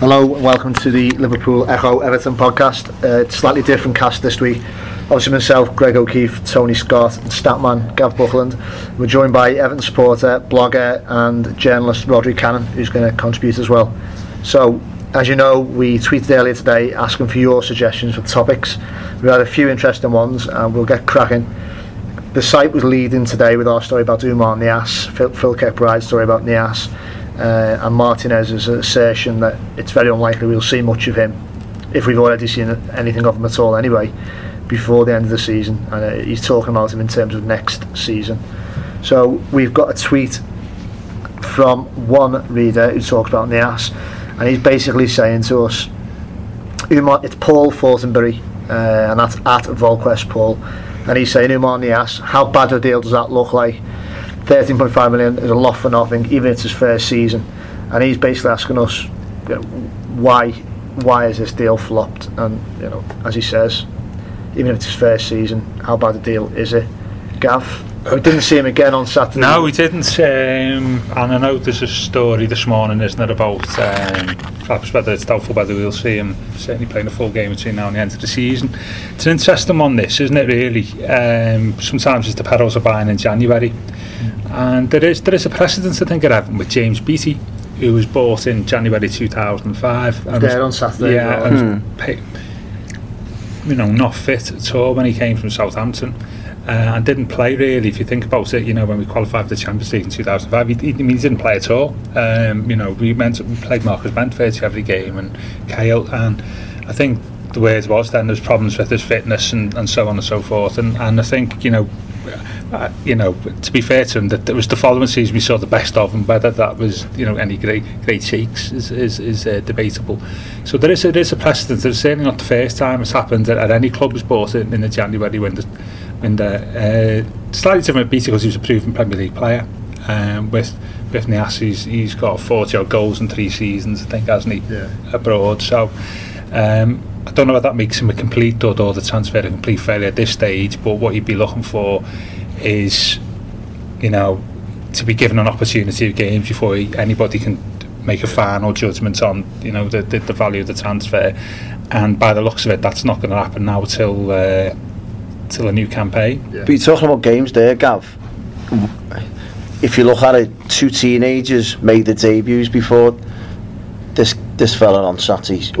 Hello, and welcome to the Liverpool Echo Everton podcast. Uh, it's slightly different cast this week. Obviously, myself, Greg O'Keeffe, Tony Scott, Statman, Gav Buckland. We're joined by Everton supporter, blogger, and journalist Rodri Cannon, who's going to contribute as well. So, as you know, we tweeted earlier today asking for your suggestions for topics. We had a few interesting ones, and we'll get cracking. The site was leading today with our story about Oumar Niasse, Phil, Phil Kirkbride's story about Niasse uh, and Martinez's assertion that it's very unlikely we'll see much of him if we've already seen anything of him at all anyway before the end of the season. And uh, he's talking about him in terms of next season. So we've got a tweet from one reader who talks about Niasse and he's basically saying to us Oumar, it's Paul Fortenberry uh, and that's at Volquest Paul. And he's saying Oumar Niasse how bad a deal does that look like 13.5 million is a lot for nothing, even if it's his first season. And he's basically asking us, you know, why, why is this deal flopped? And you know, as he says, even if it's his first season, how bad a deal is it? Gav, we didn't see him again on Saturday. No, we didn't. Um, and I know there's a story this morning, isn't it, about um, perhaps whether it's doubtful whether we'll see him certainly playing a full game between now and the end of the season. It's an interesting one, this, isn't it, really? Um, sometimes it's the perils of buying in January. And there is there is a precedent, I think, at Everton with James Beattie, who was bought in January 2005. And there on Saturday. Yeah, and hmm. pay, you know, not fit at all when he came from Southampton. Uh, and didn't play really. If you think about it, you know when we qualified for the Champions League in 2005, he, he, he didn't play at all. Um, you know we meant we played Marcus Bentford every game and Kyle, and I think the way it was then there's problems with his fitness and, and so on and so forth. And and I think you know uh, you know, to be fair to him, that it was the following season we saw the best of him. Whether that was, you know, any great great shakes is is, is uh, debatable. So there is a, there is a precedent. It's certainly not the first time it's happened at, at any club was bought in, in the January when the when the uh, slightly different beat because he was a proven Premier League player. Um, with with Niasse, he's, he's got 40 odd goals in three seasons, I think, hasn't he? Yeah. Abroad. So. Um, I don't know if that makes him a complete dud or the transfer a complete failure at this stage, but what you'd be looking for is, you know, to be given an opportunity of games before he, anybody can make a final judgment on, you know, the, the, the value of the transfer. And by the looks of it, that's not going to happen now till uh, till a new campaign. Yeah. But you're talking about games there, Gav. If you look at it, two teenagers made their debuts before this this fella on Saturday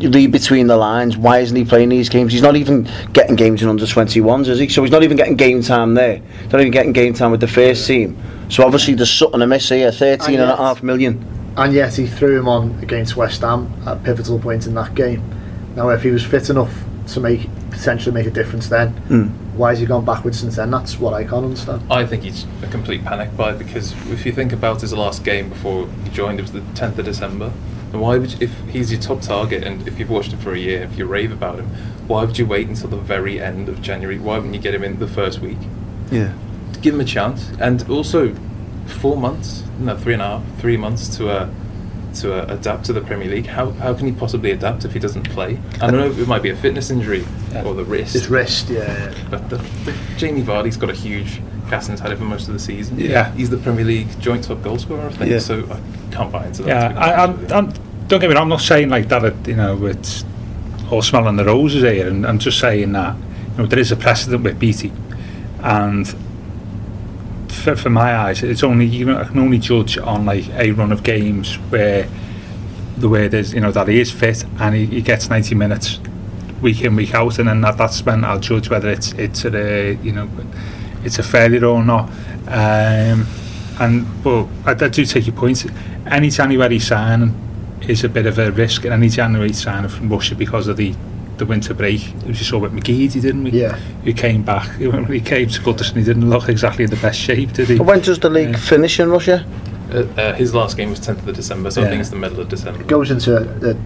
read between the lines. Why isn't he playing these games? He's not even getting games in under 21s, is he? So he's not even getting game time there. He's not even getting game time with the first team. So obviously there's something amiss here. 13 and, and a half million. And yet he threw him on against West Ham at a pivotal point in that game. Now, if he was fit enough to make potentially make a difference then, mm. why has he gone backwards since then? That's what I can't understand. I think he's a complete panic buy because if you think about his last game before he joined, it was the 10th of December. And why would you, if he's your top target and if you've watched him for a year, if you rave about him, why would you wait until the very end of January? Why wouldn't you get him in the first week? Yeah. Give him a chance. And also, four months, no, three and a half, three months to uh, to uh, adapt to the Premier League. How, how can he possibly adapt if he doesn't play? I don't know it might be a fitness injury yeah. or the wrist. His wrist, yeah. But the, the, Jamie Vardy's got a huge cast in his head for most of the season. Yeah. He's the Premier League joint top goal scorer, I think. Yeah. So I can't buy into that. Yeah, I, I'm, I'm, don't get me wrong, I'm not saying like that, you know, it's all smelling the roses here, and I'm just saying that, you know, there is a precedent with Beattie, and for, for my eyes, it's only, you know, I can only judge on like a run of games where the way there's, you know, that he is fit and he, he gets 90 minutes week in, week out, and then at that, when I'll judge whether it's, it's a, you know, it's a failure or not. Um, and, but I, I do take your point. Any January signing, is a bit of a risk and any January signing from Russia because of the the winter break. We saw with McGeady, didn't we? Yeah. Who came back. When he came to Goodison, he didn't look exactly in the best shape, did he? When does the league uh, finish in Russia? Uh, uh, his last game was 10th of December, so yeah. I think it's the middle of December. It goes into the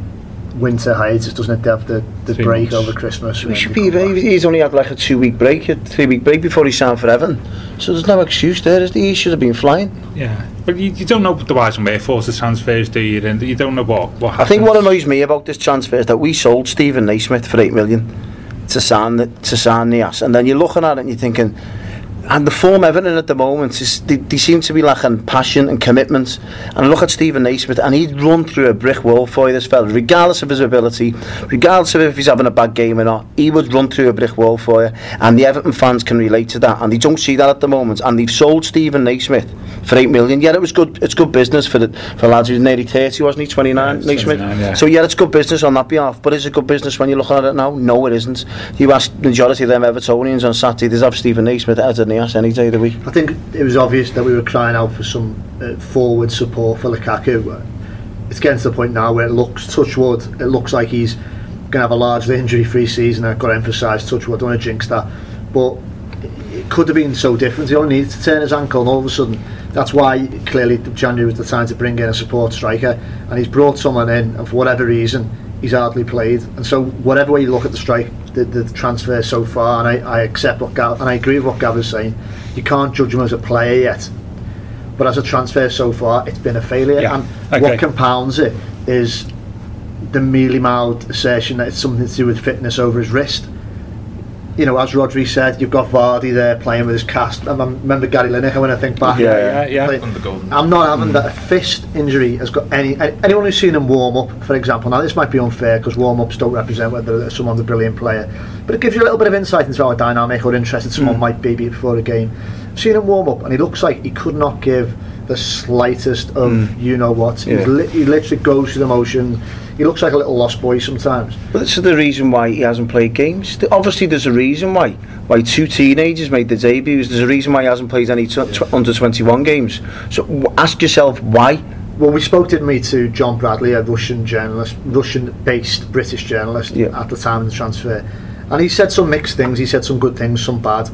winter hiatus, doesn't it? They have the, the break months. over Christmas. We should be, he's only had like a two week break, a three week break before he signed for Evan. So there's no excuse there, is there? He should have been flying. Yeah, but you, you don't know what the whys and wherefores the transfers, do you? And you don't know what, what happens. I think what annoys me about this transfer is that we sold Steven Naismith for 8 million to sign, the, to sign Niasse, and then you're looking at it and you're thinking, and the form Everton at the moment is they, they seem to be lacking passion and commitment. And look at Stephen Naismith, and he'd run through a brick wall for you, this fella, regardless of his ability, regardless of if he's having a bad game or not. He would run through a brick wall for you, and the Everton fans can relate to that, and they don't see that at the moment. And they've sold Stephen Naismith for eight million. Yeah, it was good. It's good business for the for lads who's nearly thirty, wasn't he? Twenty nine, Yeah, Naismith. 29, yeah. So yeah, it's good business on that behalf. But is it good business when you're looking at it now? No, it isn't. You ask the majority of them Evertonians on Saturday, there's have Stephen Naismith at the Any day of the week. I think it was obvious that we were crying out for some uh, forward support for Lukaku. It's getting to the point now where it looks, touch wood, it looks like he's going to have a largely injury-free season. I've got to emphasise touch wood, I don't want to jinx that. But it could have been so different. He only needed to turn his ankle, and all of a sudden, that's why clearly January was the time to bring in a support striker. And he's brought someone in, and for whatever reason, he's hardly played. And so, whatever way you look at the strike, the, the transfer so far, and I, I accept what Gav, and I agree with what Gav is saying. You can't judge him as a player yet, but as a transfer so far, it's been a failure. Yeah, and okay. what compounds it is the mealy mouthed assertion that it's something to do with fitness over his wrist. You know, as Rodri said, you've got Vardy there playing with his cast. I remember Gary Lineker when I think back. Yeah, yeah, yeah. Like, On the golden. I'm not having that a fist injury has got any anyone who's seen him warm up, for example. Now this might be unfair because warm ups don't represent whether someone's a brilliant player, but it gives you a little bit of insight into how dynamic or interested someone hmm. might be before a game. I've seen him warm up, and he looks like he could not give the slightest of hmm. you know what. Yeah. He's li- he literally goes through the motion. He looks like a little lost boy sometimes. But this is the reason why he hasn't played games. Obviously, there's a reason why. Why two teenagers made their debuts. There's a reason why he hasn't played any tw- under 21 games. So w- ask yourself why. Well, we spoke, didn't we, to John Bradley, a Russian journalist, Russian-based British journalist Yeah. at the time of the transfer, and he said some mixed things. He said some good things, some bad.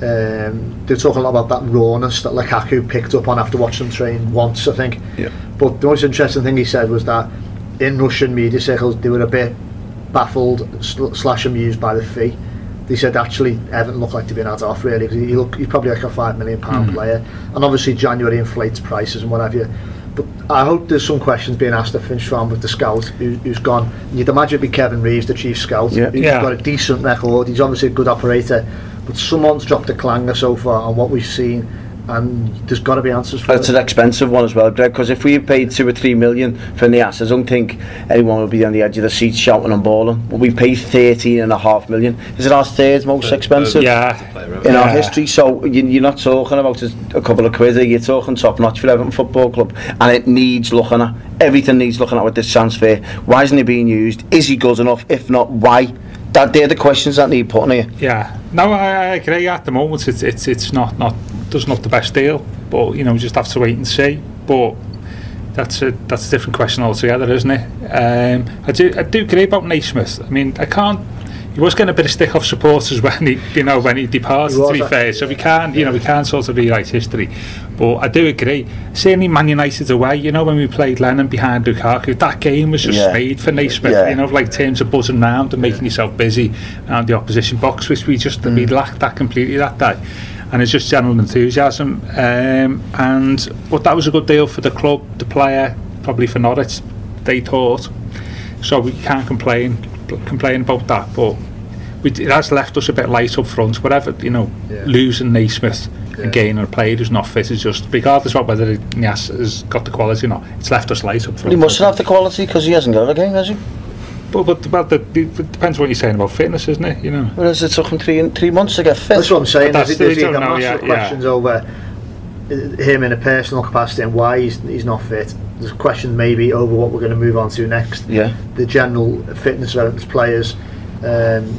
Um, they were talking a lot about that rawness that Lukaku picked up on after watching him train once, I think. Yeah. But the most interesting thing he said was that in Russian media circles, they were a bit baffled slash amused by the fee. They said actually Everton looked like to be an had off really because he look, he's probably like a five million pound hmm. player, and obviously January inflates prices and what have you. But I hope there's some questions being asked of Finch Farm with the scout who, who's gone. You'd imagine it'd be Kevin Reeves, the chief scout, Yeah. who's Yeah. got a decent record. He's obviously a good operator, but someone's dropped a clanger so far on what we've seen, and there's got to be answers for It's it. an expensive one as well, Greg, because if we had paid two or three million for Niasse, I don't think anyone would be on the edge of the seat shouting and bawling. But we paid thirteen and a half million. Is it our third most uh, uh, expensive? Yeah. in our history. So you, you're not talking about a, a couple of quid, you're talking top notch for Everton Football Club, and it needs looking at. Everything needs looking at with this transfer. Why isn't he being used? Is he good enough? If not, why? That they're the questions that need putting here. Yeah, no, I, I agree. At the moment, it's it's it's not not does not the best deal, but you know, we just have to wait and see. But that's a that's a different question altogether, isn't it? Um, I do I do agree about Naismith. I mean, I can't. He was getting a bit of stick off supporters when he, you know, when he departed. He to be fair, so we can't, you know, we can't sort of rewrite history. But I do agree. Certainly, Man United away. You know, when we played Lennon behind Lukaku, that game was just Yeah. made for Naismith. Yeah. You know, like terms of buzzing round and making yourself busy around the opposition box, which we just we lacked that completely that day. And it's just general enthusiasm. Um, and but that was a good deal for the club, the player, probably for Norwich. They thought. So we can't complain complain about that, but we, it has left us a bit light up front. Whatever you know, Yeah. losing Naismith Yeah. and gaining a player who's not fit is just regardless of whether Niasse has got the quality or not. It's left us light up front. He mustn't have the quality because he hasn't got a game, has he? But, but, but the, the, it depends what you're saying about fitness, isn't it? You know. Whereas it took him three three months to get fit. That's what I'm saying. But There's, that's- there's we either know massive yeah. questions over uh, him in a personal capacity and why he's, he's not fit. There's questions maybe over what we're going to move on to next. Yeah. The general fitness of Everton's players. Um,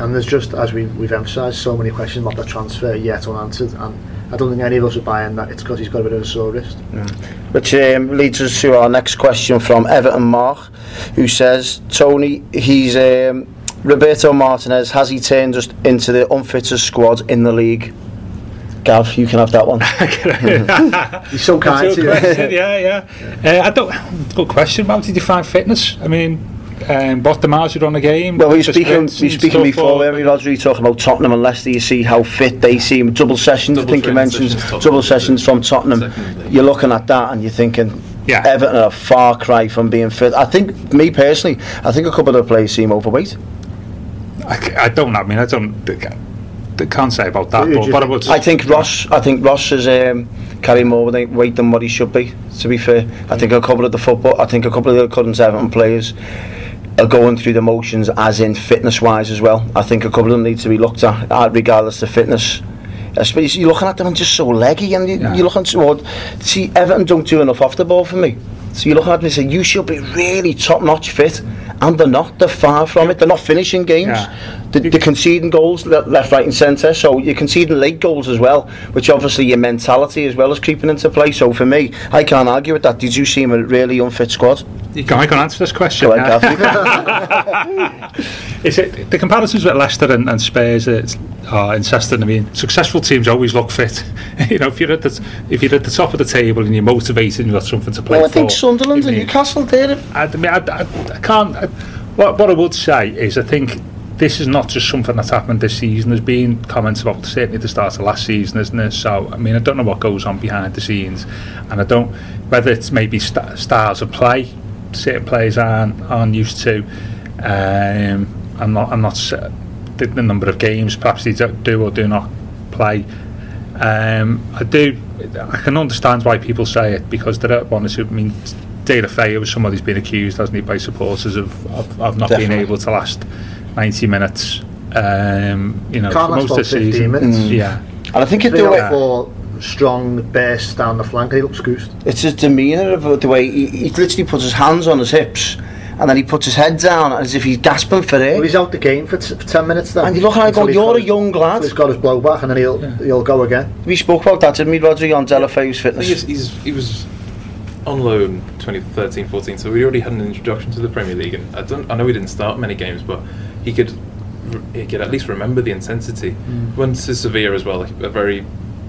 and there's just, as we, we've emphasised, so many questions about the transfer yet unanswered. And I don't think any of us are buying that it's because he's got a bit of a sore wrist. Which um, leads us to our next question from Everton Mark, who says, Tony, he's um, Roberto Martinez, has he turned us into the unfittest squad in the league? Gav, you can have that one. He's so kind to you. question, yeah, yeah. Uh, I don't. Good question. How did you define fitness? I mean, um, what the margin on the game? Well, we were the speaking, sprints we were and speaking before, or- weren't we, Rodri, talking about Tottenham and Leicester. You see how fit they seem. Double sessions, I think you mentioned. sessions, Double sessions from Tottenham. Second league. You're looking at that and you're thinking, Yeah. Everton are a far cry from being fit. I think, me personally, I think a couple of the players seem overweight. I don't know. I mean, I don't. I can't say about that. But, but I think- would. I think Ross. I think Ross is um, carrying more weight- weight than what he should be. To be fair, I think a couple of the football. I think a couple of the current Everton players are going through the motions as in fitness wise as well. I think a couple of them need to be looked at regardless of fitness. Especially you're looking at them and just so leggy and you, yeah. you're looking toward see Everton don't do enough off the ball for me. So you look at them and say you should be really top notch fit, and they're not. They're far from it. They're not finishing games. Yeah. They're, they're conceding goals left, right, and centre. So you're conceding late goals as well, which obviously your mentality as well is creeping into play. So for me, I can't argue with that. Did you seem a really unfit squad? Can I and answer this question? Go ahead, Is it the comparisons with Leicester and, and Spurs it's, are interesting? I mean, successful teams always look fit. you know, if you're at the if you're at the top of the table and you're motivated and you've got something to play for. well, I for. think Sunderland and Newcastle did it. I, I mean, I, I, I can't. I, what, what I would say is, I think this is not just something that's happened this season. There's been comments about certainly the start of last season, isn't there? So, I mean, I don't know what goes on behind the scenes, and I don't whether it's maybe st- styles of play certain players aren't aren't used to. Um, I'm not. I'm not. S- The, the number of games perhaps they do, do or do not play. Um, I do. I can understand why people say it because there are one or two. I mean, Deulofeu was somebody who's been accused, hasn't he, by supporters of of, of not being able to last 90 minutes. Um, you know, Can't for last most about of the season. minutes. Mm. Yeah, And I think it Three do or it. four strong bursts down the flank. He looks goosed. It's his demeanour of the way he, he literally puts his hands on his hips, and then he puts his head down as if he's gasping for air. Well, he's out the game for, t- for 10 minutes then. And you look at him going, you're got a his- young lad." He's got his blowback and then he'll, Yeah. he'll go again. we spoke about that, didn't we, Rodri, on Deulofeu's I fitness? he's, he's, he was on loan 2013 14, so we already had an introduction to the Premier League. And I don't, I know he didn't start many games, but he could he could at least remember the intensity. Went to Sevilla as well, like a very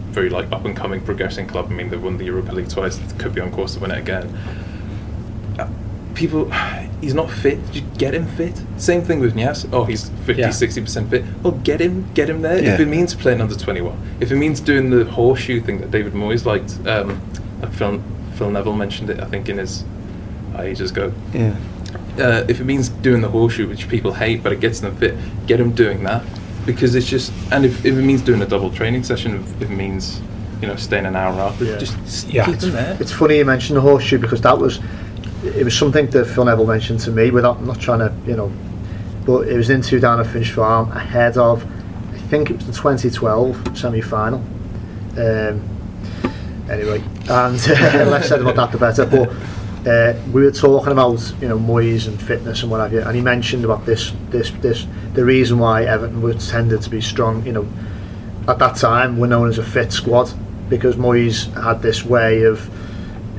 very like up and coming progressing club. I mean, they won the Europa League twice, could be on course to win it again. Uh, People, he's not fit. Did you get him fit? Same thing with Niasse. Oh, he's 50, Yeah. 60% fit. Well, get him, get him there. If it means playing under 21, if it means doing the horseshoe thing that David Moyes liked, um, like Phil, Phil Neville mentioned it, I think, in his uh, ages ago. yeah. Uh, if it means doing the horseshoe, which people hate, but it gets them fit, get them doing that. Because it's just, and if, if it means doing a double training session, if it means, you know, staying an hour after, Yeah. just Yeah. keep them there. It's funny you mentioned the horseshoe because that was it was something that Phil Neville mentioned to me without not trying to you know but it was interview down at Finch Farm ahead of I think it was the 2012 semi-final. Um, anyway and uh, less said about that the better but uh, we were talking about you know Moyes and fitness and what have you and he mentioned about this this this the reason why Everton was tended to be strong you know at that time were known as a fit squad because Moyes had this way of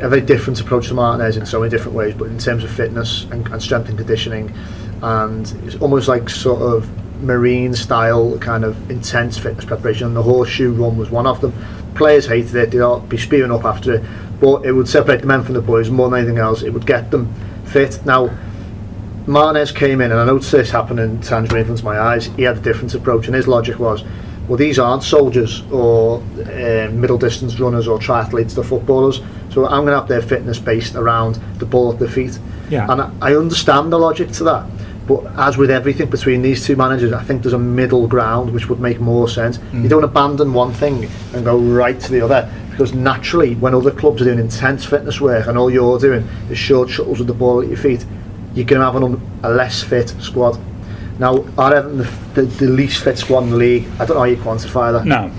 a very different approach to Martinez in so many different ways, but in terms of fitness and, and strength and conditioning, and it's almost like sort of marine style kind of intense fitness preparation. And the horseshoe run was one of them. Players hated it; they'd be spewing up after it, but it would separate the men from the boys more than anything else. It would get them fit. Now, Martinez came in, and I noticed this happen in Tangerine influenced my eyes. He had a different approach, and his logic was, well, these aren't soldiers or uh, middle distance runners or triathletes, they're footballers. So I'm going to have their fitness based around the ball at their feet. Yeah. And I, I understand the logic to that. But as with everything between these two managers, I think there's a middle ground which would make more sense. You don't abandon one thing and go right to the other because naturally, when other clubs are doing intense fitness work and all you're doing is short shuttles with the ball at your feet, you're going to have an, a less fit squad. Now, are Everton the, the, the least fit squad in the league? I don't know how you quantify that. no,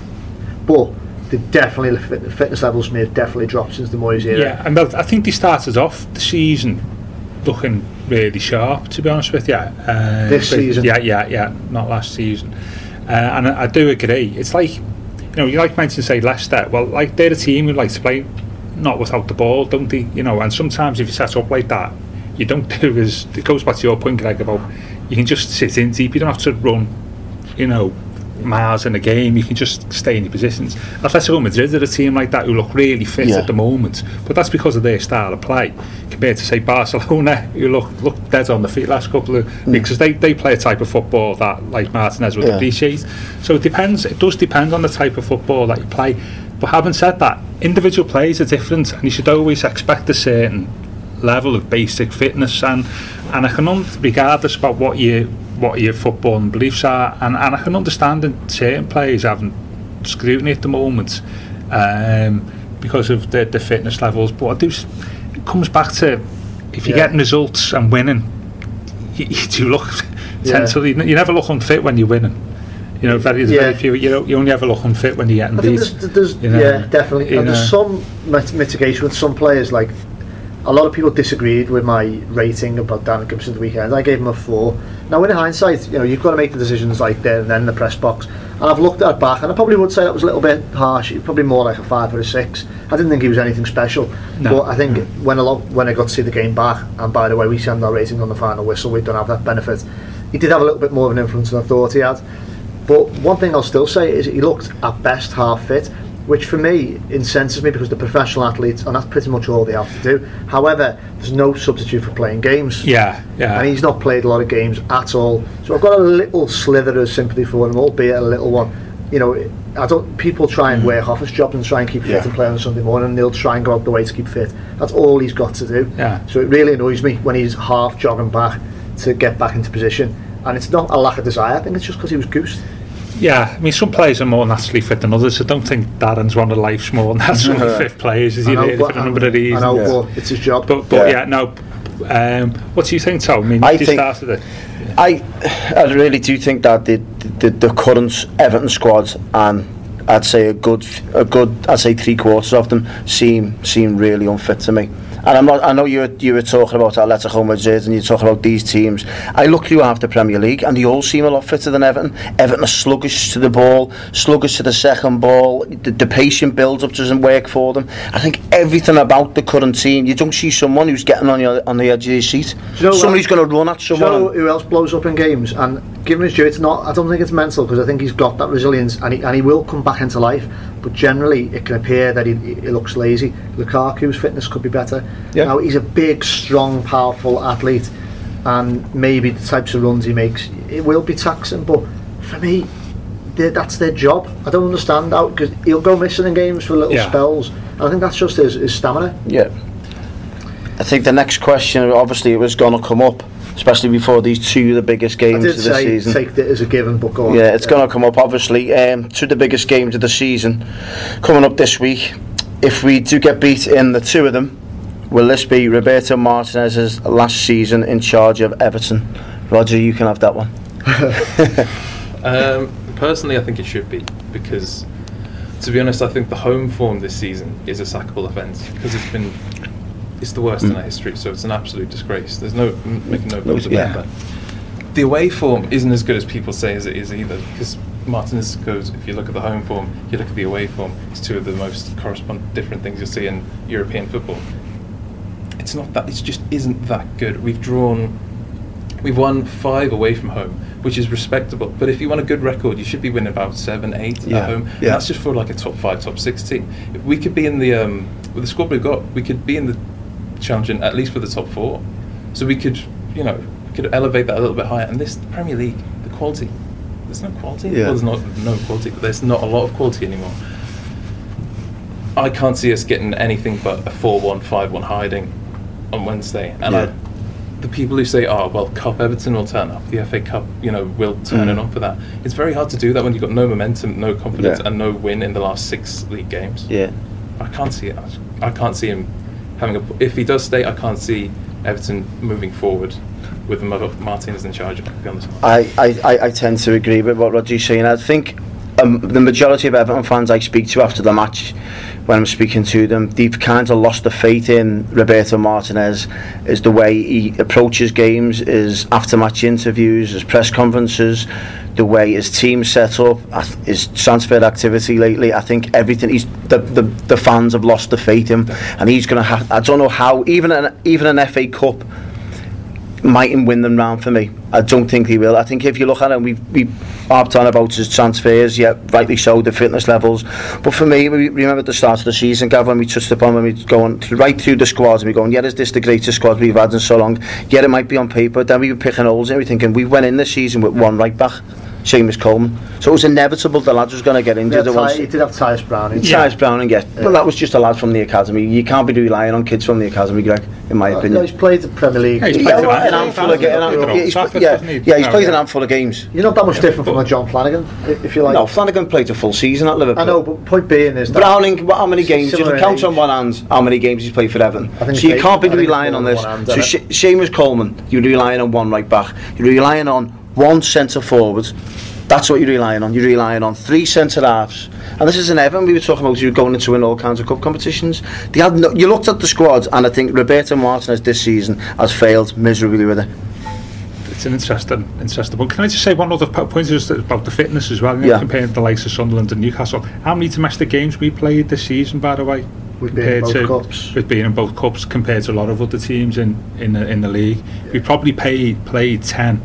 But they definitely the fitness levels may have definitely dropped since the Moyes era. yeah, and I think they started off the season looking really sharp. To be honest with you, uh, This but- season? yeah, yeah, yeah, not last season. Uh, and I, I do agree. It's like you know, you like mentioned say Leicester. Well, like they're a team who like to play not without the ball, don't they? You know, and sometimes if you set up like that, you don't do as it goes back to your point, Greg, about you can just sit in deep. You don't have to run, you know, miles in a game. You can just stay in your positions. Atletico Madrid are a team like that who look really fit Yeah. at the moment, but that's because of their style of play compared to say Barcelona, who look look dead on the feet last couple of hmm. because they, they play a type of football that like Martinez would Yeah. appreciate. So it depends. It does depend on the type of football that you play. But having said that, individual players are different, and you should always expect a certain level of basic fitness and and I can un- regardless about what you what your football and beliefs are and, and I can understand that certain players having scrutiny at the moment um, because of the, the fitness levels but I do it comes back to if you're Yeah. getting results and winning you, you do look Yeah. tend to, you never look unfit when you're winning you know very, Yeah. very few you, know, you only ever look unfit when you're getting I beat there's, there's you know, yeah, definitely. And there's some mit- mitigation with some players. Like a lot of people disagreed with my rating about Darren Gibson the weekend. I gave him a four. Now, in hindsight, you know, you've got to make the decisions like there and then in the press box. And I've looked at it back, and I probably would say that was a little bit harsh. It's probably more like a five or a six. I didn't think he was anything special. No. But I think when a lot, when I got to see the game back, and by the way, we send our rating on the final whistle. We don't have that benefit. He did have a little bit more of an influence than I thought he had. But one thing I'll still say is he looked at best half fit, which for me incenses me because the professional athletes, and that's pretty much all they have to do. However, there's no substitute for playing games. yeah yeah And he's not played a lot of games at all. So I've got a little slither of sympathy for him, albeit a little one. You know, I don't. People try and hmm. work office jobs and try and keep fit Yeah. and play on Sunday morning, and they'll try and go out the way to keep fit. That's all he's got to do. Yeah. So it really annoys me when he's half jogging back to get back into position. And it's not a lack of desire. I think it's just because he was goosed. Yeah, I mean, some players are more naturally fit than others. I don't think Darren's one of life's more naturally fit players, is he, know, but- for a number of I reasons. know, Yeah. but it's his job. But, but Yeah. yeah. no. Um, what do you think, Tom? I mean, I you think- started it. I, I really do think that the, the, the current Everton squad and I'd say a good a good I'd say three quarters of them seem seem really unfit to me. And I'm not, I know you were, you were talking about Atletico Madrid and you're talking about these teams. I look through half the Premier League and they all seem a lot fitter than Everton. Everton are sluggish to the ball, sluggish to the second ball. The, the patient build-up doesn't work for them. I think everything about the current team, you don't see someone who's getting on your on the edge of your seat. You know? Somebody's uh, going to run at Do you someone. know who else blows up in games? And give him his due, it's not. I don't think it's mental because I think he's got that resilience and he, and he will come back into life. But generally, it can appear that he, he looks lazy. Lukaku's fitness could be better. Yeah. Now he's a big, strong, powerful athlete, and maybe the types of runs he makes, it will be taxing. But for me, that's their job. I don't understand how because he'll go missing in games for little Yeah. spells. And I think that's just his, his stamina. Yeah. I think the next question, obviously, it was going to come up, especially before these two of the biggest I games did of the say season. take it as a given, but go on. Yeah, it's going to come up, obviously. Um, two of the biggest games of the season coming up this week. If we do get beat in the two of them, will this be Roberto Martinez's last season in charge of Everton? Roger, you can have that one. Um, personally, I think it should be because, to be honest, I think the home form this season is a sackable offence because it's been it's the worst in our history. So it's an absolute disgrace. There's no m- making no bones Yeah. about that. The away form isn't as good as people say as it is either because Martinez goes. If you look at the home form, you look at the away form. It's two of the most correspond different things you'll see in European football. It's not that. It just isn't that good. We've drawn We've won five away from home, which is respectable. But if you want a good record, you should be winning about seven, eight Yeah, at home. And yeah. that's just for like a top five, top six team. If we could be in the um, with the squad we've got, we could be in the challenging at least for the top four. So we could, you know, we could elevate that a little bit higher. And this Premier League, the quality, there's no quality. Yeah. Well, there's not no quality, but there's not a lot of quality anymore. I can't see us getting anything but a 4-1, 5-1 hiding on Wednesday. And Yeah. I, the people who say, "Oh, well, Cup Everton will turn up, the FA Cup, you know, will turn it Mm. on for that." It's very hard to do that when you've got no momentum, no confidence, Yeah. and no win in the last six league games. Yeah. I can't see it. I can't see him having a. If he does stay, I can't see Everton moving forward with Mar- Martinez in charge. I, I, I, tend to agree with what Roger's saying. I think um, the majority of Everton fans I speak to after the match, when I'm speaking to them, they've kind of lost the faith in Roberto Martinez, is the way he approaches games, his after-match interviews, his press conferences, the way his team set up, his transfer activity lately. I think everything. He's the, the, the fans have lost the faith in him, and he's going to have. I don't know how. Even an even an FA Cup mightn't win them round for me. I don't think he will. I think if you look at it, we've, we harped on about his transfers, yeah, rightly so, the fitness levels. But for me, we remember at the start of the season, Gav, when we touched upon when we going right through the squads and we going, yeah, is this the greatest squad we've had in so long? Yeah, it might be on paper. Then we were picking holes and we thinking we went in this season with one right back. Seamus Coleman. So it was inevitable the lad was going to get injured had at Ty, once. he did have Tyias Brown. in. Yeah. Tyias Brown and get, but that was just a lad from the academy. You can't be relying on kids from the academy, Greg, in my Uh, opinion. no, he's played the Premier League. Yeah, he's played well, an an handful of, ga- an handful- Old yeah, he's, yeah, hasn't he? yeah, he's played an handful of games. You're not that much different from a John Flanagan, if you like. No, Flanagan played a full season at Liverpool. I know, but point being is that Browning, what- how many games? You can count on one hand how many games he's played for Everton. So you can't be eight- I think it's relying on this. one hand, So Seamus Coleman, you're relying on one right back. You're relying on one centre forward. That's what you're relying on. You're relying on three centre halves. And this is an Everton we were talking about. You were going into win all kinds of cup competitions. They had no, you looked at the squad, and I think Roberto Martinez this season has failed miserably with it. it's an interesting, interesting one. Can I just say one other point just about the fitness as well? You know, Yeah. Comparing the likes of Sunderland and Newcastle, how many domestic games we played this season, by the way? We've been in compared both to cups. with being in both cups compared to a lot of other teams in in the, in the league. We probably played played ten.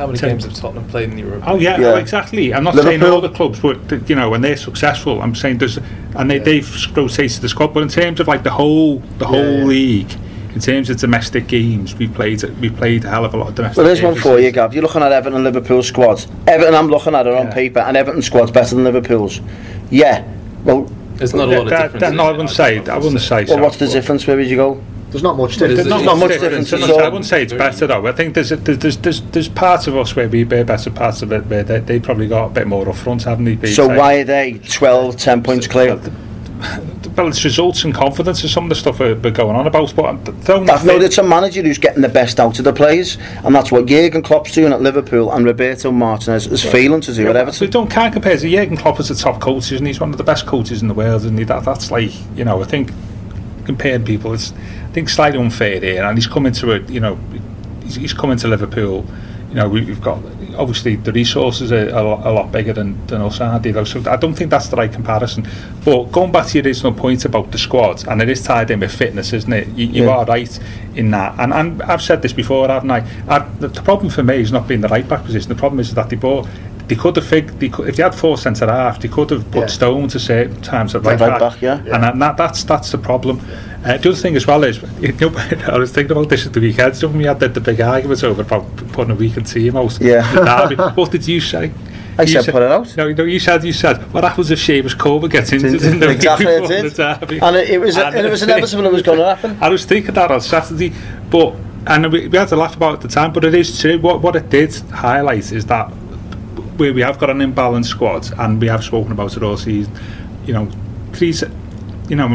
How many Ten. games have Tottenham played in Europe? Oh yeah, oh, Yeah. oh, exactly. I'm not saying all the clubs, but you know when they're successful, I'm saying there's and they they've rotated the squad. But in terms of like the whole the whole yeah. league, in terms of domestic games, we played we played a hell of a lot of domestic. Well, there's one for you, Gav. You're looking at Everton and Liverpool squads. Everton, I'm looking at it on Yeah. paper, and Everton squad's better than Liverpool's. Yeah. Well, There's not a lot of That- difference. that- in no, I it, wouldn't don't say. I wouldn't say. well so, what's the difference? Where would you go? There's not much There's difference. not, not much much difference. difference So at. I wouldn't say it's better though. I think there's there's there's there's, there's parts of us where we bear better parts of it where they, they probably got a bit more up front, haven't they? Been So saying- why are they 12, 10 points clear? Well, it's results and confidence is some of the stuff we're, we're going on about. But throwing That's the no, fit- it's a manager who's getting the best out of the players, and that's what Jurgen Klopp's doing at Liverpool, and Roberto Martinez is failing to do at So Everton. don't can't compare to Jurgen Klopp as the top coach, and he's one of the best coaches in the world, and he, that that's like you know I think comparing people, it's I think slightly unfair here, and he's coming to a you know he's, he's coming to Liverpool. You know we, we've got obviously the resources are a lot, a lot bigger than, than us, aren't they? So I don't think that's the right comparison. But going back to your original point about the squad, and it is tied in with fitness, isn't it? You, you Yeah. are right in that, and, and I've said this before, haven't I? I the, the problem for me is not being the right back position. The problem is that they bought. They could have fig- they could, if they had four centre half, they could have put Yeah. Stones at certain times at Right right, back, yeah. and that, that, that's that's the problem. Uh, the other thing as well is, you know, I was thinking about this at the weekend. So when we had the, the big arguments over about putting a weekend team out. Yeah. derby. what did you say? I You said put it out. No, no, you said you said what happens if Seamus Coleman gets injured in the week Exactly, it before did. the derby? And it, it was and it was inevitable it was going to happen. I was thinking that on Saturday, but and we, we had to laugh about it at the time, but it is true. What what it did highlight is that where we have got an imbalanced squad, and we have spoken about it all season. You know, please, you know,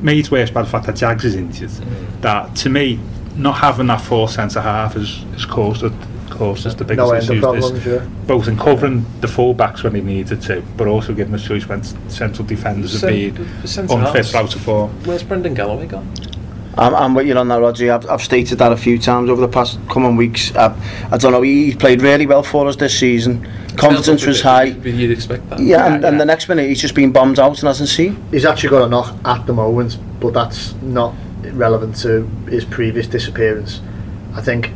made worse by the fact that Jags is injured. Mm. That to me, not having that four centre half has, has caused it. Us the biggest No issues. problems, yeah. both in covering the full backs when he needed to, but also giving us choice when central defenders have been centre unfit out of form. Where's Brendan Galloway gone? I'm, I'm with you on that, Roger. I've, I've stated that a few times over the past coming weeks. I, I don't know. He played really well for us this season. Confidence was high. You'd expect that. Yeah, and, Yeah, and the next minute he's just been bombed out and hasn't seen. He's actually got a knock at the moment, but that's not relevant to his previous disappearance. I think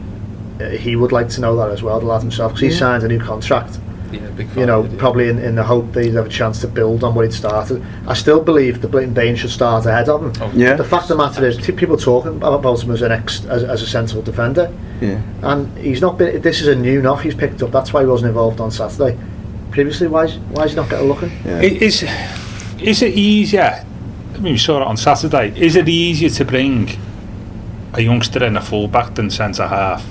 uh, he would like to know that as well, the lad himself, because he signed a new contract. Yeah, big You know, fan, yeah. probably in, in the hope that he'd have a chance to build on what he'd started. I still believe that Leighton Baines should start ahead of him. Oh, Yeah. The fact of the matter is, t- people talking about him as an ex, as, as a central defender, Yeah. and he's not been. This is a new knock he's picked up. That's why he wasn't involved on Saturday. Previously, why is, why is he not getting a look in? Yeah. I- Is is it easier? I mean, we saw it on Saturday. Is it easier to bring a youngster in a fullback than centre half?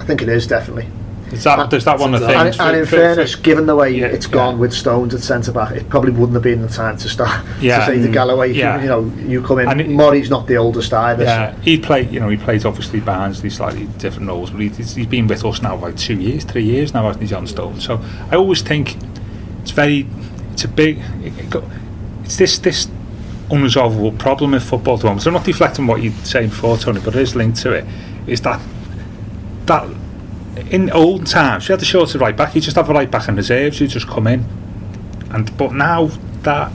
I think it is definitely. Is that is that one of the And- things? And, and in for- for- fairness, given the way Yeah, it's gone yeah. with Stones at centre back, it probably wouldn't have been the time to start Yeah. to say to Mm. Galloway, Yeah. you, know, you come in. And it- Mori's not the oldest either. so- Yeah, he played. You know, he plays obviously Barnsley slightly different roles, but he, he's, he's been with us now like two years, three years now, hasn't he, John Stone? So I always think it's very, it's a big, it, it it's this this unresolvable problem in football at the moment. So I'm not deflecting what you're saying before, Tony, but it is linked to it. Is that that in old times, you had the shorter right back, you just have a right back in reserves, you just come in, and but now that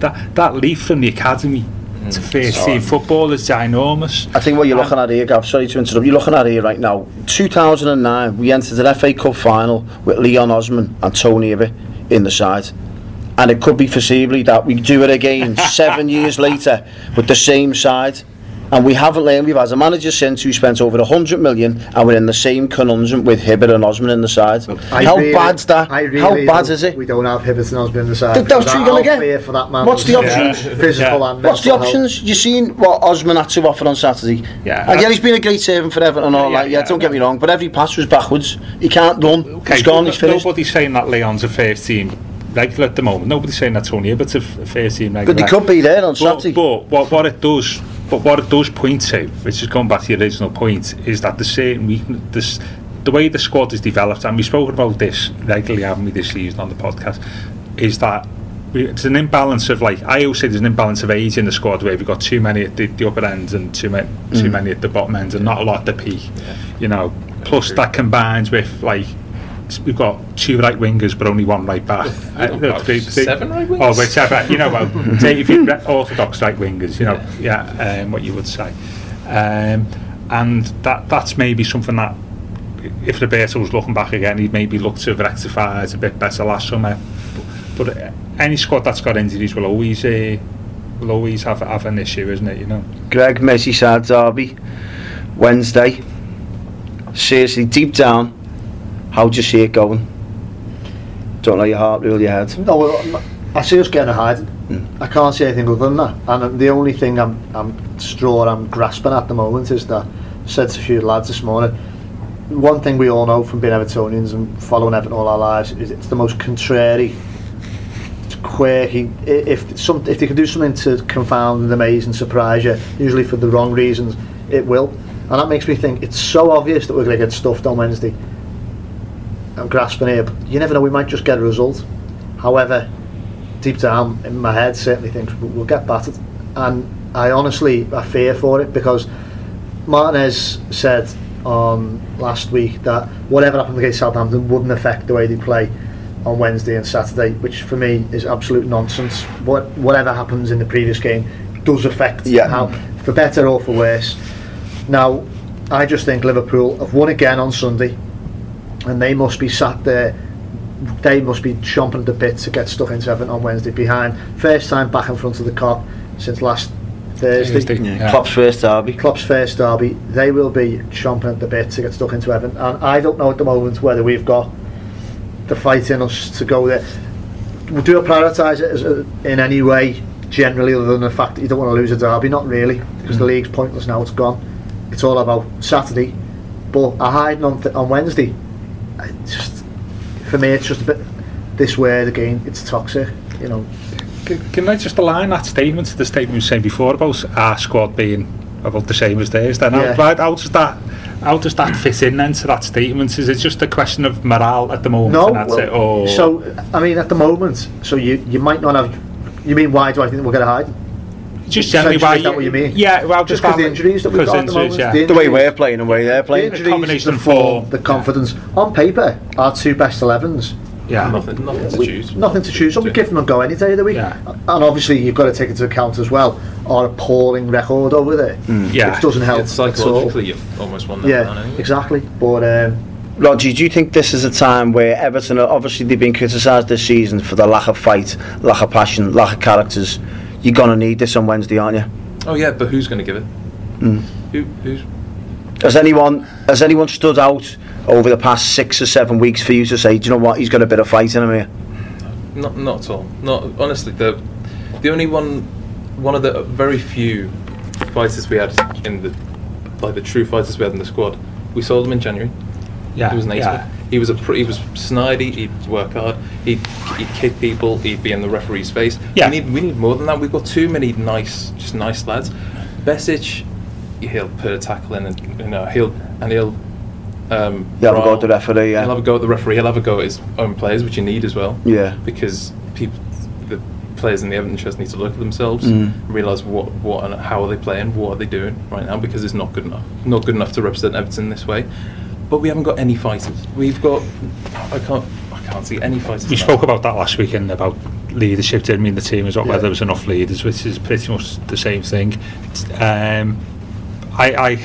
that that leap from the academy mm. to first team football is ginormous. I think what you're looking at here, Gav, sorry to interrupt, you're looking at here right now. 2009, we entered an FA Cup final with Leon Osman and Tony Hibbert in the side. And it could be foreseeably that we do it again seven years later with the same side. And we haven't learned. We've had a manager since who spent over a hundred million, and we're in the same conundrum with Hibbert and Osman in the side. I How really- bad's that? Really How bad is it? We don't have Hibbert and Osman in the side. Th- that's because what you're gonna I'll get. fear for that man. What's the options? Physical Yeah. and What's the mental health. options? You seen what Osman had to offer on Saturday? Yeah. And yeah, he's been a great servant for Everton and all Yeah, that. Yeah, yeah, don't get me wrong, but every pass was backwards. He can't run. Okay, he's gone. He's finished. Nobody's saying that Leon's a first team regular at the moment. Nobody's saying that Tony Hibbert's a first team regular. But he could be there on But, Saturday. but what, what it does, but what it does point to, which is going back to the original point, is that the certain weakness, this, the way the squad is developed, and we've spoken about this regularly, haven't we, this season on the podcast, is that it's an imbalance of like I always say there's an imbalance of age in the squad where we've got too many at the, the upper ends and too many too Mm. many at the bottom ends and not a lot at the peak. You know, plus that combines with like we've got two right wingers but only one right back. Uh, got no, three- three- seven right wingers. Oh, whichever. You know, well, say if you orthodox right wingers, you know, yeah, um, what you would say, um, and that that's maybe something that if Roberto was looking back again, he'd maybe look to have rectified a bit better last summer. But, but uh, any squad that's got injuries will always uh, will always have have an issue, isn't it? You know. Greg Merseyside derby Wednesday. Seriously, deep down, how do you see it going? Don't let your heart rule your head. No, well, I see us getting a. Mm. I can't see anything other than that. And the only thing I'm, I'm straw I'm grasping at the moment is that I said to a few lads this morning. One thing we all know from being Evertonians and following Everton all our lives is it's the most contrary, quirky. If some if they can do something to confound and amaze and surprise you, usually for the wrong reasons, it will. And that makes me think it's so obvious that we're going to get stuffed on Wednesday. I'm grasping here, but you never know. We might just get a result. However, deep down in my head, certainly thinks we'll, we'll get battered. And I honestly, I fear for it because Martinez said on last week that whatever happened against Southampton wouldn't affect the way they play on Wednesday and Saturday, which for me is absolute nonsense. What whatever happens in the previous game does affect Yeah. how, for better or for worse. Now, I just think Liverpool have won again on Sunday, and they must be sat there. They must be chomping at the bit to get stuck into Everton on Wednesday behind. First time back in front of the Kop since last Thursday. Thursday, Yeah. yeah. Klopp's first derby. Klopp's first derby, they will be chomping at the bit to get stuck into Everton. And I don't know at the moment whether we've got the fight in us to go there. Do I prioritise it as a, in any way, generally, other than the fact that you don't want to lose a derby? Not really, because the mm. league's pointless now, it's gone. It's all about Saturday. But a hiding on, th- on Wednesday, I just for me, it's just a bit this word again, it's toxic, you know. Can I just align that statement to the statement you saying before about our squad being about the same as theirs? Then Yeah. how, how does that how does that fit in then to that statement? Is it just a question of morale at the moment? No, well, it, so I mean, at the moment, so you you might not have. You mean why do I think we're going to hide? Just generally essentially, why? is that what you mean? Yeah, well, Just just 'cause the injuries that we've because got at the moment, yeah. the The way we're playing and the way they're The playing. injuries, combination the of form, form. the confidence. On paper, our two best 11s. yeah. Nothing, nothing to we- choose. Nothing to choose on. We give them a go any day of the week. Yeah. And obviously, you've got to take into account as well our appalling record over there, Yeah. which doesn't help It's at all. psychologically, you've almost won that Yeah, anyway. exactly. But um, Roger, do you think this is a time where Everton, are, obviously they've been criticised this season for the lack of fight, lack of passion, lack of characters. You're going to need this on Wednesday, aren't you? Oh yeah, but who's going to give it? Mm. Who? Who's? Has anyone has anyone stood out over the past six or seven weeks for you to say, do you know what, he's got a bit of fight in him here? Not, not at all. Not honestly. The the only one, one of the very few fighters we had in the, like the true fighters we had in the squad. We sold them in January. yeah, He was an yeah. He was a pr- he was snidey. He'd work hard. He'd he'd kick people. He'd be in the referee's face. Yeah. We need we need more than that. We've got too many nice just nice lads. Besic, he'll put a tackle in and you know he'll and he'll. Um, He'll have a go brawl. at the referee, yeah. He'll have a go at the referee. He'll have a go at his own players, which you need as well. Yeah. Because people, the players in the Everton chest need to look at themselves, Mm. realise what what and how are they playing, what are they doing right now, because it's not good enough. Not good enough to represent Everton this way. But we haven't got any fighters. We've got. I can't. I can't see any fighters. We now. spoke about that last weekend about leadership didn't mean the team as well Yeah. whether there was enough leaders which is pretty much the same thing um, I, I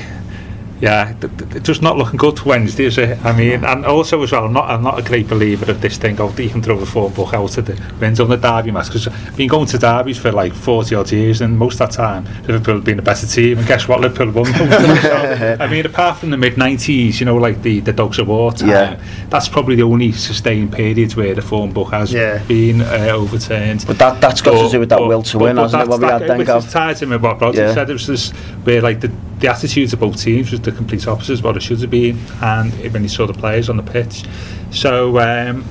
Yeah, it's just not looking good Wednesday, is it? I mean, and also as well, I'm not, I'm not a great believer of this thing of you can throw the form book out of the wins on the derby match because I've been going to derbies for like 40 odd years and most of that time Liverpool have been the better team and guess what, Liverpool won. most of them. So, I mean, apart from the mid 90s, you know, like the, the Dogs of War time, Yeah. that's probably the only sustained period where the form book has Yeah. been uh, overturned. But that, that's got to do with that will to win, hasn't it? What we had that- then, which Gav? is tied in with what Roger Yeah. said. It was this where like the, the attitudes of both teams was the complete opposite of what it should have been, and when you saw the players on the pitch. So um,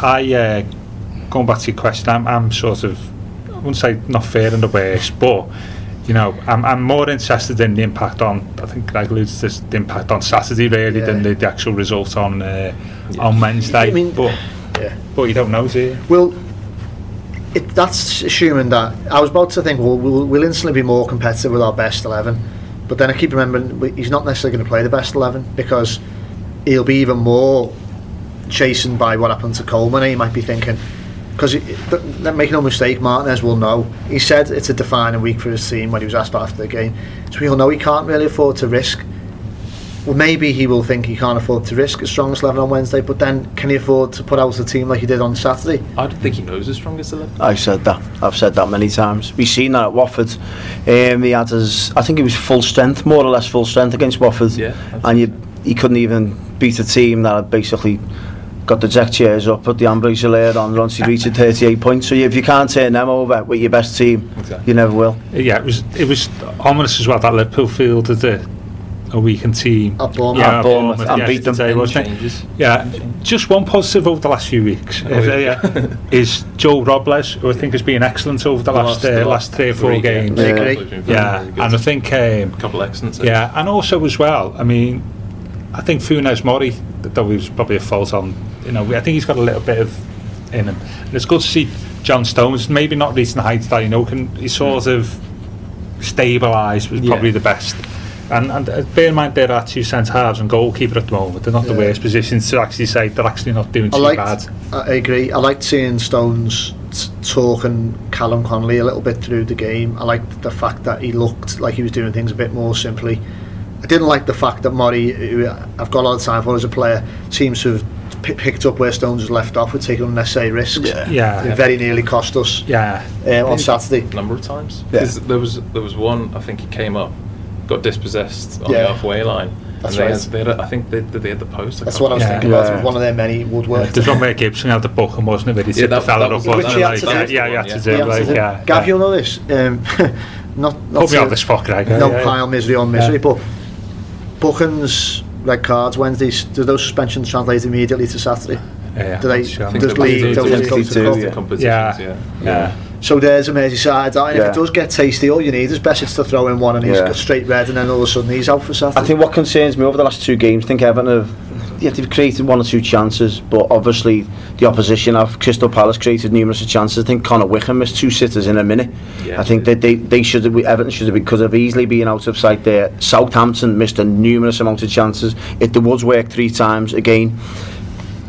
I uh, going back to your question, I'm, I'm sort of I wouldn't say not fair in the worst, but you know, I'm, I'm more interested in the impact on. I think Greg alluded to this, the impact on Saturday really Yeah. than the, the actual result on uh, Yeah. on Wednesday. I mean- but Yeah. but you don't know, do you? Well, it, that's assuming that I was about to think, well, we'll, we'll instantly be more competitive with our best eleven, but then I keep remembering he's not necessarily going to play the best eleven because he'll be even more chastened by what happened to Coleman. He might be thinking because make no mistake, Martinez will know. He said it's a defining week for his team when he was asked after the game, so we'll know he can't really afford to risk. Well, maybe he will think he can't afford to risk his strongest eleven on Wednesday, but then can he afford to put out a team like he did on Saturday? I don't think he knows his strongest 11. I've said that. I've said that many times. We've seen that at Watford. Um, he had his, I think he was full strength, more or less full strength against Watford. Yeah, And you, he couldn't even beat a team that had basically got the deck chairs up, put the ambrosial layer on once he reached 38 points. So if you can't turn them over with your best team, Exactly. you never will. Yeah, it was it was ominous as well that Liverpool fielded a, a weakened team. At Bournemouth. Yeah, At Bournemouth, and beat them. yesterday, Any wasn't it? changes? Yeah, changes? just one positive over the last few weeks Oh, uh, yeah. yeah, is Joel Robles, who I think has been excellent over the, The last, uh, last three or four three games. I Yeah, agree. He's been very, very good. and I think um, a couple excellent saves. yeah, and also as well, I mean, I think Funes Mori, though he was probably a fault on, you know, I think he's got a little bit of in him. And it's good to see John Stones, maybe not reaching the heights that you know, can he sort of stabilise was Yeah. probably the best. And, and uh, bear in mind there are two centre halves and goalkeeper at the moment. They're not the worst positions to actually say they're actually not doing I too liked, bad. I I agree. I liked seeing Stones t- talking Callum Connolly a little bit through the game. I liked the fact that he looked like he was doing things a bit more simply. I didn't like the fact that Mori, who I've got a lot of time for as a player, seems to have p- picked up where Stones was left off with taking unnecessary risks. Yeah. Yeah. It very nearly cost us Yeah, uh, on Saturday. a number of times. Yeah. There was there was one I think he came up, got dispossessed on Yeah. the halfway line. That's they right. had, they had, a- I think they, they had the post. That's what I was Yeah. thinking about. Yeah. One of their many would work. there's one where Gibson had the book and wasn't it? Where he Yeah, tipped that- the fella up, was- wasn't Which he had to yeah, do. yeah, he had to Yeah. do. He Like, yeah, Gav, you'll know this. Um, not, not Put me to- on the spot, Greg. no yeah, yeah. pile misery on misery, Yeah. but Buchan's red cards Wednesdays, do those suspensions translate immediately to Saturday? Yeah, Do they- sure. I think Does they league- do- does do- it go to the do competitions, Yeah. yeah. Yeah. So there's a Merseyside, and if it does get tasty, all you need is Besic's to throw in one and he's Yeah. got straight red, and then all of a sudden he's out for Saturday. I think what concerns me over the last two games, I think Everton have yeah, they've created one or two chances, but obviously the opposition have Crystal Palace created numerous chances. I think Connor Wickham missed two sitters in a minute. Yeah. I think that they, they should have Everton should have because of easily being out of sight there. Southampton missed a numerous amount of chances. It the Woods worked three times again,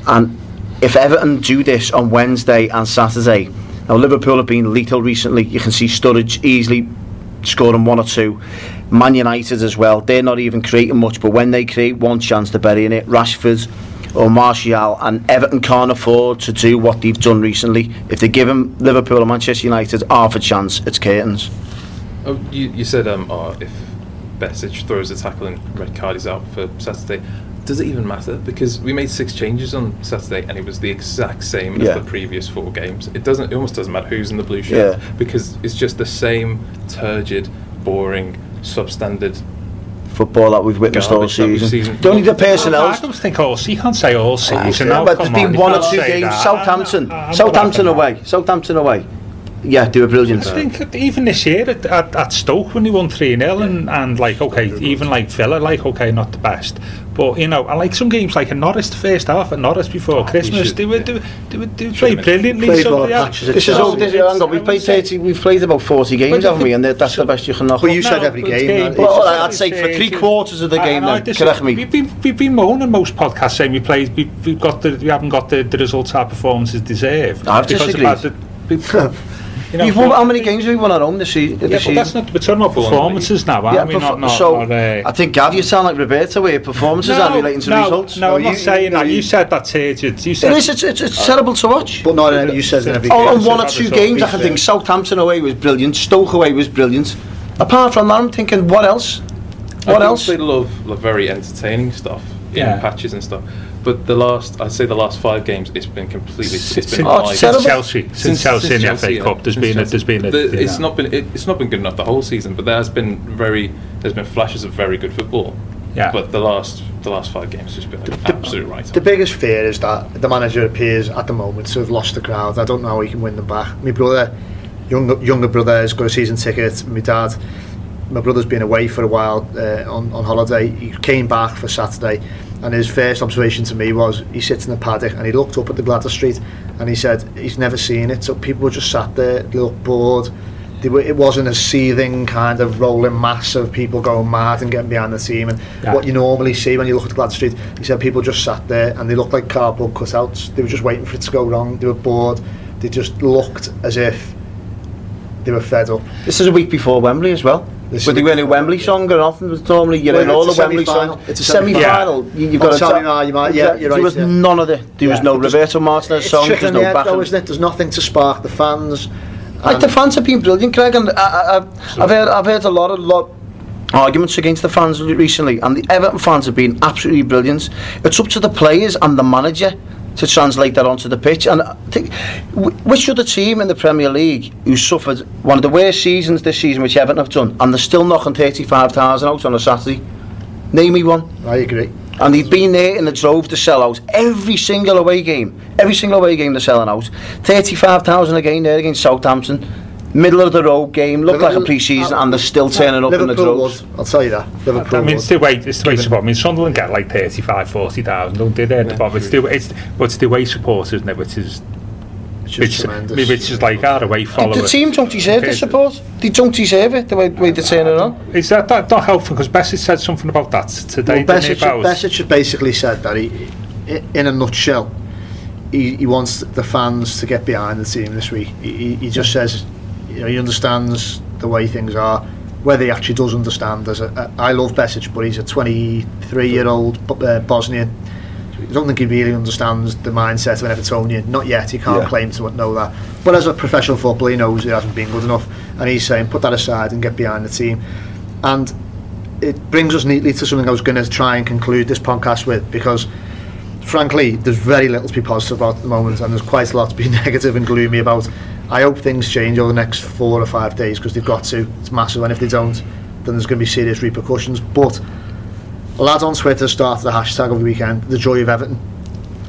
and if Everton do this on Wednesday and Saturday, now Liverpool have been lethal recently. You can see Sturridge easily scoring one or two. Man United as well. They're not even creating much, but when they create one chance, they're burying it. Rashford or Martial and Everton can't afford to do what they've done recently. If they give them Liverpool or Manchester United half a chance, it's curtains. Oh, you, you said um, oh, if Besic throws a tackle and red card is out for Saturday. Does it even matter? Because we made six changes on Saturday and it was the exact same Yeah. as the previous four games. It doesn't. It almost doesn't matter who's in the blue shirt Yeah. because it's just the same turgid, boring, substandard. Football that we've witnessed all Garbage season. Don't need the personnel. I don't think all. You can't say all ah, season. Yeah, now, but there's been on, one or two games. that. Southampton, I'm- I'm Southampton not having away, Southampton away. Yeah, they were brilliant. I think even this year at, at, at Stoke when they won 3 0 and, and like okay even like Villa like okay not the best but you know I like some games like a Norwich the first half at Norwich before oh, Christmas should- they were yeah. they, were- they, were- they Should've played brilliantly Played so well yeah. matches at This is all. This, hang on, we've played thirty. We've played about forty games, haven't we? And that's the best you can knock. But you said every but game, it's Well, I'd say for three quarters of the I- game, I then. dis- Correct me. We've been, we've been moaning most podcasts saying we played, we, we've got the, we haven't got the, the results our performances deserve. I've disagreed. about the, You know, You've won, how many games have we won at home this, se- Yeah, this but season? that's not. We're talking about Four performances now, aren't yeah, we? perf- Not, not, so not, uh, I think Gav, you sound like Roberto where performances aren't relating to no, results. No, No, I'm not saying no, that. you- You said that, Tej. You said is, it's, it's, it's terrible to watch. But not in you said in every Oh, On, game. on one or two games, I can think Southampton away was brilliant, Stoke away was brilliant. Apart from that, I'm thinking, what else? What think else? They love, love very entertaining stuff in Yeah. patches and stuff. But the last, I'd say the last five games, it's been completely. It's Since, been Oh, live. it's since terrible. Chelsea, since, Chelsea in the FA yeah. Cup, there's Since been a, there's been a. The- you it's know. not been it, it's not been good enough the whole season, but there has been very there's been flashes of very good football. Yeah. But the last the last five games has just been like absolute right. The biggest fear is that the manager appears at the moment to have lost the crowd. I don't know how he can win them back. My brother, younger younger brother, has got a season ticket. My dad, my brother's been away for a while uh, on on holiday. He came back for Saturday, and his first observation to me was he sits in the paddock and he looked up at the Gwladys Street, and he said he's never seen it. So people were just sat there, they looked bored. They were, it wasn't a seething kind of rolling mass of people going mad and getting behind the team and Yeah. what you normally see when you look at Gwladys Street. He said people just sat there and they looked like cardboard cutouts. They were just waiting for it to go wrong. They were bored. They just looked as if they were fed up. This is a week before Wembley as well. This is Were they a a week before, Wembley yeah. song nothing? It's Normally you know all the Wembley songs. It's a semi-final. You, you've Oh, got no, you might- yeah, you're There was yeah. none of it. There was Yeah. no Roberto Martinez song. There's no egg back. though. There's nothing to spark the fans. Like And- the fans have been brilliant, Greg, and I, I've heard I've heard a lot of lot arguments against the fans recently, and the Everton fans have been absolutely brilliant. It's up to the players and the manager to translate that onto the pitch. And I think wh- which other team in the Premier League who suffered one of the worst seasons this season, which Everton have done, and they're still knocking thirty-five thousand out on a Saturday? Name me one. I agree. And they've been there in the drove to sell out every single away game. Every single away game they're selling out. 35,000 again there against Southampton. Middle of the road game, looked like a Liverpool- pre-season uh, and they're still turning up in the Liverpool droves. would, I'll tell you that. Liverpool I mean, it's would. the way it's the way support. I mean, Sunderland get like 35, 40,000, don't they? At the bottom, it's the it's but it's the way support, isn't it? Which is It's just which, tremendous. which is like our away The, followers. the team don't deserve the Okay. support. They don't deserve it, the way, way they're turning on. Is that, that not helpful? Because Besic said something about that today. Well, didn't about Besic basically said that he, in a nutshell, he, he wants the fans to get behind the team this week. He, he- he just says, you know, he understands the way things are. Whether he actually does understand, as a, a, I love Besic, but he's a 23-year-old uh, Bosnian. I don't think he really understands the mindset of an Evertonian. Not yet. He can't Yeah. claim to know that. But as a professional footballer, he knows he hasn't been good enough, and he's saying, put that aside and get behind the team. And it brings us neatly to something I was going to try and conclude this podcast with because frankly there's very little to be positive about at the moment and there's quite a lot to be negative and gloomy about I hope things change over the next four or five days because they've got to. It's massive and if they don't then there's going to be serious repercussions. But a lad on Twitter started the hashtag over the weekend the joy of Everton.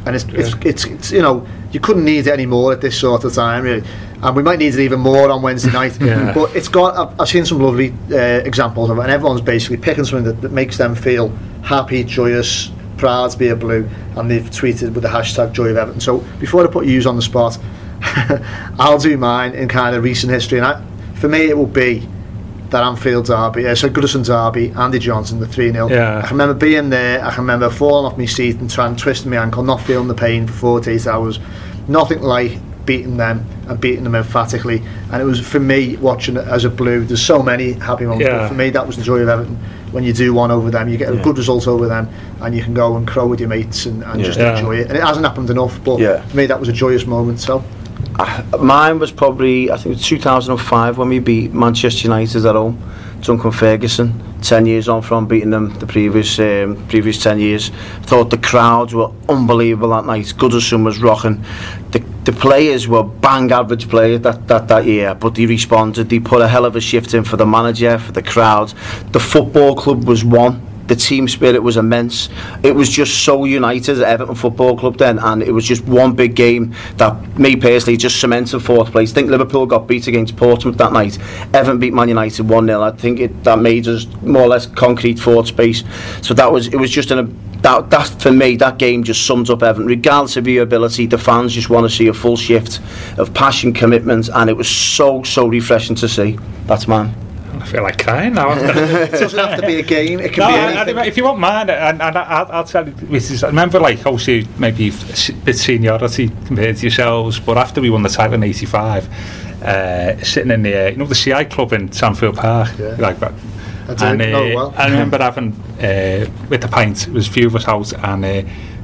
And it's, it's, it's, it's you know you couldn't need it any more at this sort of time really. And we might need it even more on Wednesday night. Yeah. but it's got I've, I've seen some lovely uh, examples of it and everyone's basically picking something that, that makes them feel happy joyous proud to be a blue and they've tweeted with the hashtag joy of Everton. So before I put yous on the spot I'll do mine in kind of recent history and I, for me it will be that Anfield derby, uh, so Goodison derby, Andy Johnson, the 3 0. Yeah. I can remember being there, I can remember falling off my seat and trying to twisting my ankle, not feeling the pain for 48 hours. Nothing like beating them and beating them emphatically. And it was for me watching it as a blue, there's so many happy moments, Yeah. but for me that was the joy of Everton. When you do one over them, you get a Yeah. good result over them, and you can go and crow with your mates and, and Yeah. just Yeah. enjoy it. And it hasn't happened enough, but Yeah. for me that was a joyous moment. So Mine was probably, I think 2005 when we beat Manchester United at home. Duncan Ferguson, 10 years on from beating them the previous um, previous 10 years. Thought the crowds were unbelievable that night. Goodison was rocking. The, the players were bang average players that, that, that year, but they responded. They put a hell of a shift in for the manager, for the crowd. The football club was one. The team spirit was immense. It was just so united at Everton Football Club then, and it was just one big game that me personally just cemented fourth place. I think Liverpool got beat against Portsmouth that night. Everton beat Man United one 0 I think it that made us more or less concrete fourth space. So that was it was just in a that that for me that game just sums up Everton. Regardless of your ability, the fans just want to see a full shift of passion, commitment, and it was so so refreshing to see. That's man. I feel like crying now. after- it doesn't have to be a game, it can no, be I- I- if you want mine, and, and I'll, I'll tell you, this is, I remember like obviously maybe a bit seniority compared to yourselves, but after we won the title in '85, uh, sitting in the, uh, you know, the CI club in Sanfield Park, Yeah. like that. I And uh, know well. I remember having uh, with the pint, it was a few of us out, and uh,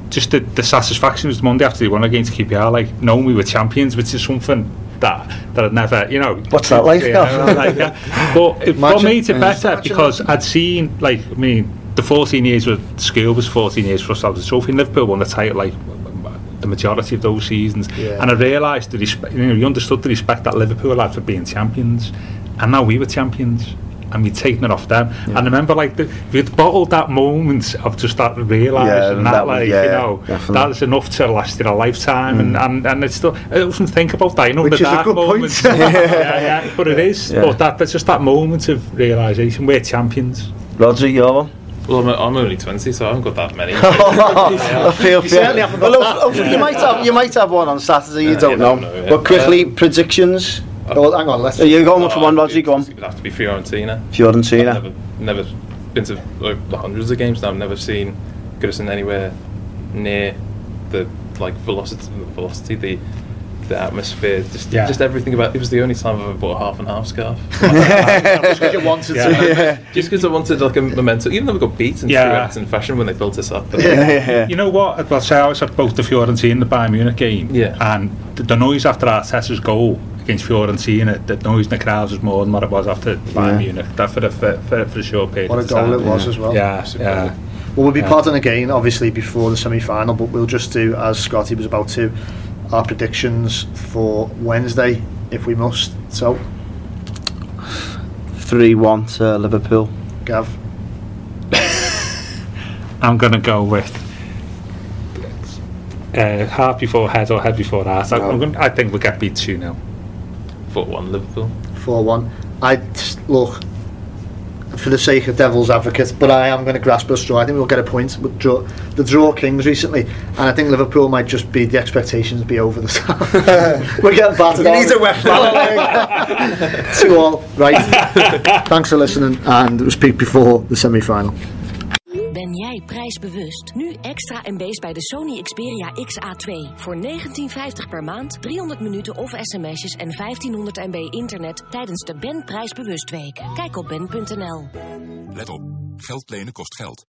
just the, the satisfaction was Monday after they won against QPR, like knowing we were champions, which is something that that I'd never, you know. What's that like, you Gav? know, like that. But it what Imagine- made it better Imagine because. I'd seen, like, I mean, the 14 years with school was 14 years for us to have the trophy. And Liverpool won the title, like, the majority of those seasons. Yeah. And I realised the respect, you know, you understood the respect that Liverpool had for being champions. And now we were champions. And we'd taken it off them. And I remember, like, the, we'd bottled that moment of just that realising Yeah, that, that like, yeah, you know, definitely. that is enough to last in a lifetime. And, and, and it's still, I often think about that, you know, Which the is a dark good point. moments. yeah, yeah, but it is. Yeah. But that, that's just that moment of realisation. We're champions. Roger, your one? Well, I'm, I'm only 20, so I haven't got that many. I feel You certainly haven't got well, that. hopefully you might have you might have one on Saturday. You Uh, don't you know. don't know, yeah. But quickly, predictions. Oh, hang on, let's. Are you going for one, Roger? be- Go on. It'd have to be Fiorentina. Fiorentina. I've Fiorentina. never, never been to like, the hundreds of games now. I've never seen Goodison anywhere near the like velocity, the velocity, the the atmosphere, just Yeah. just everything about. It was the only time I've ever bought a half and half scarf. Just because you wanted Yeah. to. Yeah. just because I wanted like a memento, even though we got beaten Yeah. through Everton fashion when they built us up. But, Yeah, yeah. You know what? I'll say I was at both the Fiorentina and the Bayern Munich game. Yeah. And the, the noise after Arteta's goal against Fiorentina, the noise in the crowds was more than what it was after Bayern Yeah. Munich. That for the for, for, for a short period. What a goal time. it was as well. Yeah, Superb. yeah. Well, we'll be Yeah. padding again, obviously, before the semi final, but we'll just do, as Scotty was about to, our predictions for Wednesday, if we must. So, Three one to Liverpool. Gav, I'm going to go with uh, heart before head or head before heart. I, I'm gonna, I think we'll get beat 2 0. Fought one Liverpool. 4 1. I just, look, for the sake of devil's advocate, but I am going to grasp a straw. I think we'll get a point. But draw, the draw Kings recently, and I think Liverpool might just be the expectations be over the top. We're getting battered. You on. need a wet Two all, right. Thanks for listening, and we'll speak before the semi prijsbewust? Nu extra MB's bij de Sony Xperia XA2. Voor 19,50 per maand, 300 minuten of sms'jes en 1500 MB internet tijdens de Ben Prijsbewust Week. Kijk op ben.nl. Let op, geld lenen kost geld.